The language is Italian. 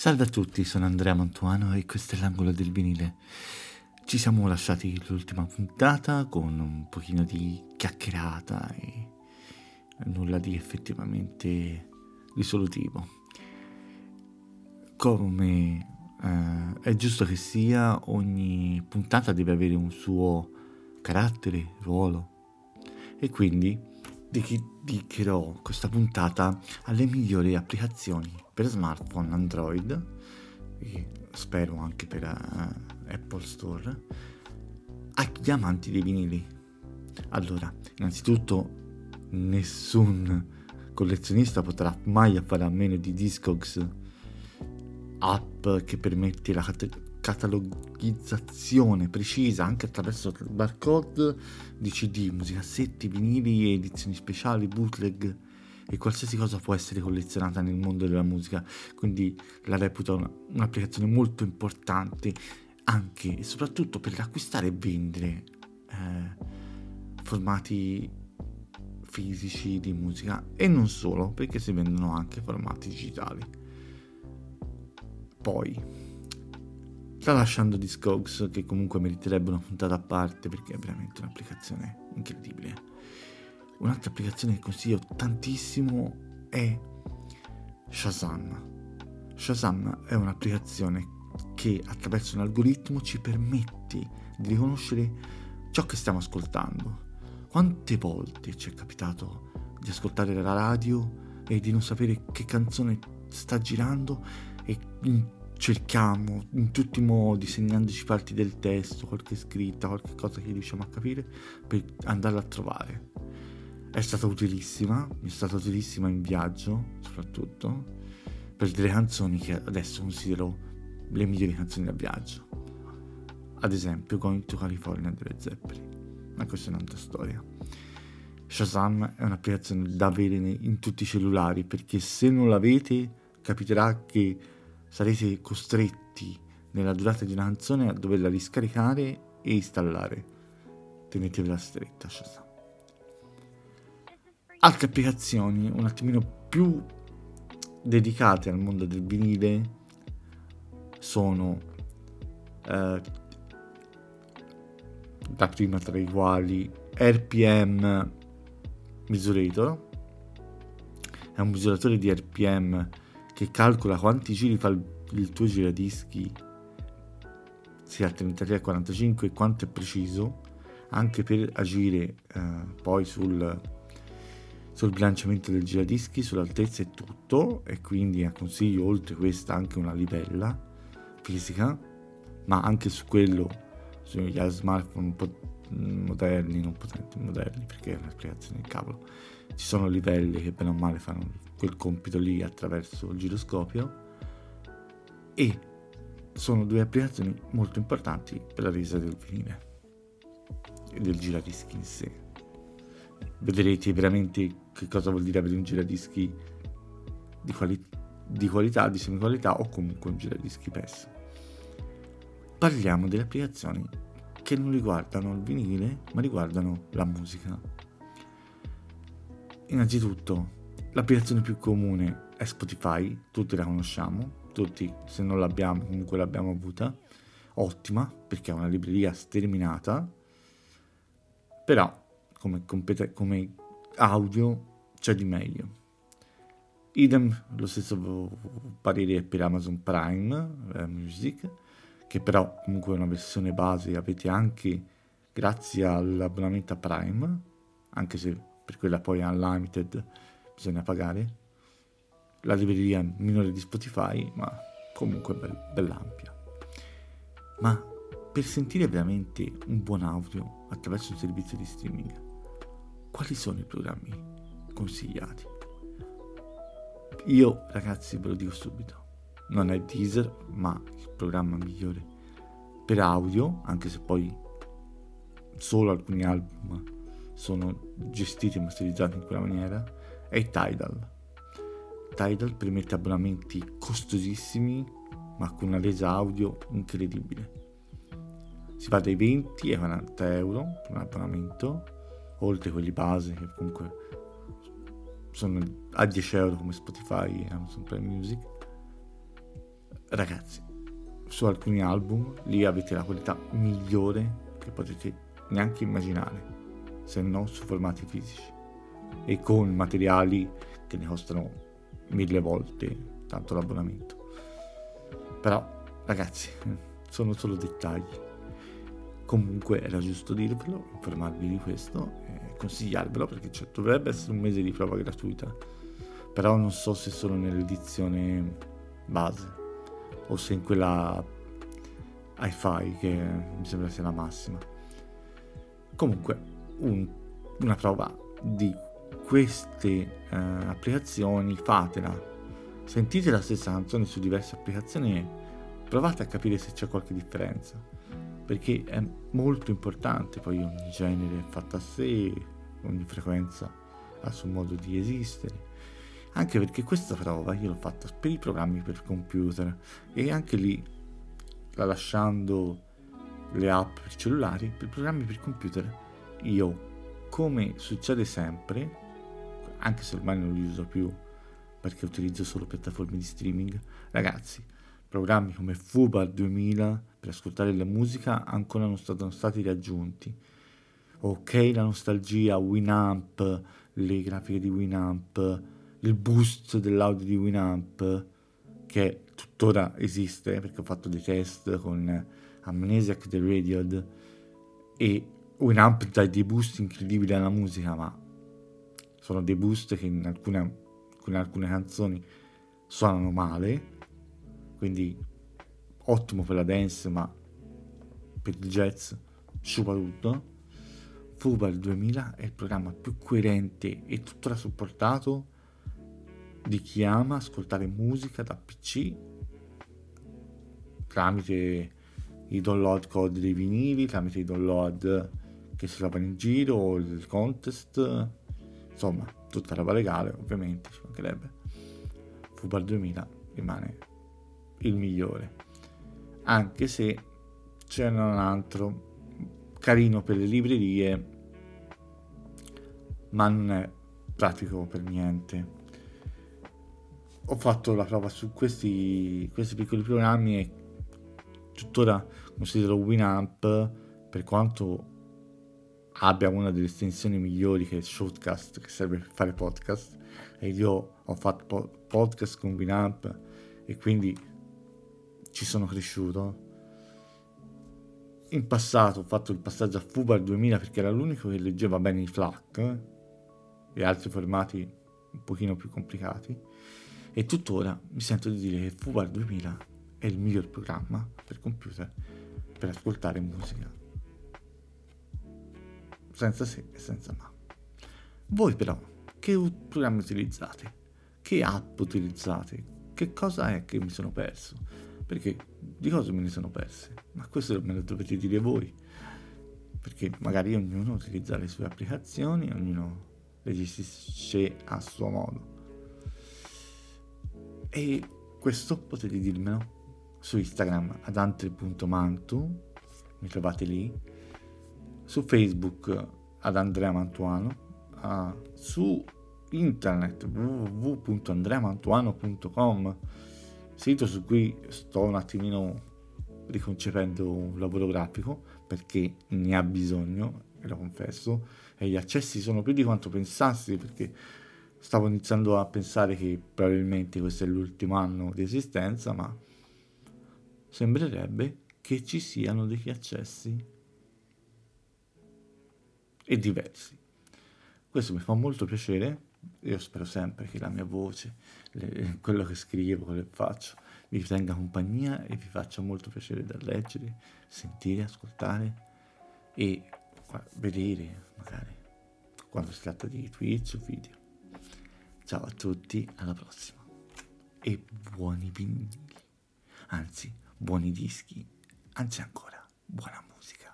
Salve a tutti, sono Andrea Mantuano e questo è l'angolo del vinile. Ci siamo lasciati l'ultima puntata con un pochino di chiacchierata e nulla di effettivamente risolutivo. Come eh, è giusto che sia, ogni puntata deve avere un suo carattere, ruolo e quindi dedicherò questa puntata alle migliori applicazioni per smartphone Android spero anche per uh, Apple Store agli amanti dei vinili. Allora, innanzitutto nessun collezionista potrà mai fare a meno di Discogs app che permette la cat- catalogizzazione precisa anche attraverso barcode di CD, musicassetti, vinili, edizioni speciali, bootleg e qualsiasi cosa può essere collezionata nel mondo della musica. Quindi la reputo una, un'applicazione molto importante anche e soprattutto per acquistare e vendere eh, formati fisici di musica e non solo perché si vendono anche formati digitali. Poi tralasciando Discogs che comunque meriterebbe una puntata a parte perché è veramente un'applicazione incredibile. Un'altra applicazione che consiglio tantissimo è Shazam. Shazam è un'applicazione che attraverso un algoritmo ci permette di riconoscere ciò che stiamo ascoltando. Quante volte ci è capitato di ascoltare la radio e di non sapere che canzone sta girando e cerchiamo in tutti i modi, segnandoci parti del testo, qualche scritta, qualche cosa che riusciamo a capire, per andarla a trovare. È stata utilissima, mi è stata utilissima in viaggio, soprattutto, per delle canzoni che adesso considero le migliori canzoni da viaggio. Ad esempio, Going to California delle Zeppelin. Ma questa è un'altra storia. Shazam è un'applicazione da avere in tutti i cellulari perché se non l'avete capiterà che sarete costretti nella durata di una canzone a doverla riscaricare e installare. Tenetevela stretta, Shazam. Altre applicazioni un attimino più dedicate al mondo del vinile sono eh, prima tra i quali RPM Misurator. È un misuratore di RPM che calcola quanti giri fa il, il tuo giradischi sia a 33 a 45 e quanto è preciso anche per agire eh, poi sul, sul bilanciamento del giradischi, sull'altezza e tutto e quindi consiglio oltre questa anche una livella fisica ma anche su quello sugli smartphone un moderni, non potenti moderni perché è un'applicazione di cavolo ci sono livelli che bene o male fanno quel compito lì attraverso il giroscopio e sono due applicazioni molto importanti per la resa del vinile e del giradischi in sé. Vedrete veramente che cosa vuol dire avere un giradischi di, quali- di qualità, di semi-qualità o comunque un giradischi PES. Parliamo delle applicazioni che non riguardano il vinile ma riguardano la musica. Innanzitutto L'applicazione più comune è Spotify, tutti la conosciamo, tutti se non l'abbiamo comunque l'abbiamo avuta, ottima perché è una libreria sterminata, però come, compet- come audio c'è di meglio. Idem, lo stesso parere per Amazon Prime eh, Music, che però comunque è una versione base avete anche grazie all'abbonamento a Prime, anche se per quella poi unlimited bisogna pagare. La libreria minore di Spotify, ma comunque be- bella ampia. Ma per sentire veramente un buon audio attraverso un servizio di streaming, quali sono i programmi consigliati? Io, ragazzi, ve lo dico subito, non è Deezer, ma il programma migliore per audio, anche se poi solo alcuni album sono gestiti e masterizzati in quella maniera, è Tidal. Tidal permette abbonamenti costosissimi ma con una resa audio incredibile. Si va dai 20 ai 40 euro per un abbonamento, oltre quelli base che comunque sono a 10 euro come Spotify e Amazon Prime Music. ragazzi, su alcuni album lì avete la qualità migliore che potete neanche immaginare, se non su formati fisici e con materiali che ne costano mille volte tanto l'abbonamento. Però, ragazzi, sono solo dettagli. Comunque era giusto dirvelo, informarvi di questo consigliarvelo perché cioè, dovrebbe essere un mese di prova gratuita. Però non so se sono nell'edizione base o se in quella hi-fi che mi sembra sia la massima. Comunque, un, una prova di queste eh, applicazioni, fatela. Sentite la stessa canzone su diverse applicazioni e provate a capire se c'è qualche differenza. Perché è molto importante, poi ogni genere è fatto a sé, ogni frequenza ha il suo modo di esistere. Anche perché questa prova io l'ho fatta per i programmi per computer e anche lì, tralasciando le app per cellulari, per programmi per computer, io, come succede sempre, anche se ormai non li uso più perché utilizzo solo piattaforme di streaming, ragazzi, programmi come Fubar 2000 per ascoltare la musica ancora non sono stati raggiunti. Ok, la nostalgia, Winamp, le grafiche di Winamp, il boost dell'audio di Winamp, che tuttora esiste perché ho fatto dei test con Amnesiac The Radiod e Winamp dà dei boost incredibili alla musica, ma sono dei boost che in alcune, in alcune canzoni suonano male, quindi ottimo per la dance, ma per il jazz sciupa tutto. Fubar 2000 è il programma più coerente e tuttora supportato di chi ama ascoltare musica da PC tramite i download code dei vinili, tramite i download che si trovano in giro, il contest, insomma, tutta roba legale, ovviamente, ci mancherebbe. Fubar 2000 rimane il migliore. Anche se c'è un altro carino per le librerie, ma non è pratico per niente ho fatto la prova su questi, questi piccoli programmi e tuttora considero Winamp per quanto abbia una delle estensioni migliori che è Shortcast che serve per fare podcast e io ho fatto po- podcast con Winamp e quindi ci sono cresciuto in passato ho fatto il passaggio a Fubar 2000 perché era l'unico che leggeva bene i FLAC e altri formati un pochino più complicati e tuttora mi sento di dire che Fubar 2000 è il miglior programma per computer per ascoltare musica. Senza se e senza ma. Voi però, che programmi utilizzate? Che app utilizzate? Che cosa è che mi sono perso? Perché di cose me ne sono perse, ma questo me lo dovete dire voi. Perché magari ognuno utilizza le sue applicazioni, ognuno le gestisce a suo modo. E questo potete dirmelo su Instagram ad antri.mantu, mi trovate lì, su Facebook ad Andrea Mantuano, uh, su internet www.andreamantuano.com, sito su cui sto un attimino riconcependo un lavoro grafico perché ne ha bisogno, e lo confesso, e gli accessi sono più di quanto pensassi perché stavo iniziando a pensare che probabilmente questo è l'ultimo anno di esistenza, ma sembrerebbe che ci siano degli accessi e diversi. Questo mi fa molto piacere, io spero sempre che la mia voce, le, quello che scrivo, quello che faccio, vi tenga compagnia e vi faccia molto piacere da leggere, sentire, ascoltare e vedere magari quando si tratta di Twitch o video. Ciao a tutti, alla prossima. E buoni vinili. Anzi, buoni dischi. Anzi ancora, buona musica.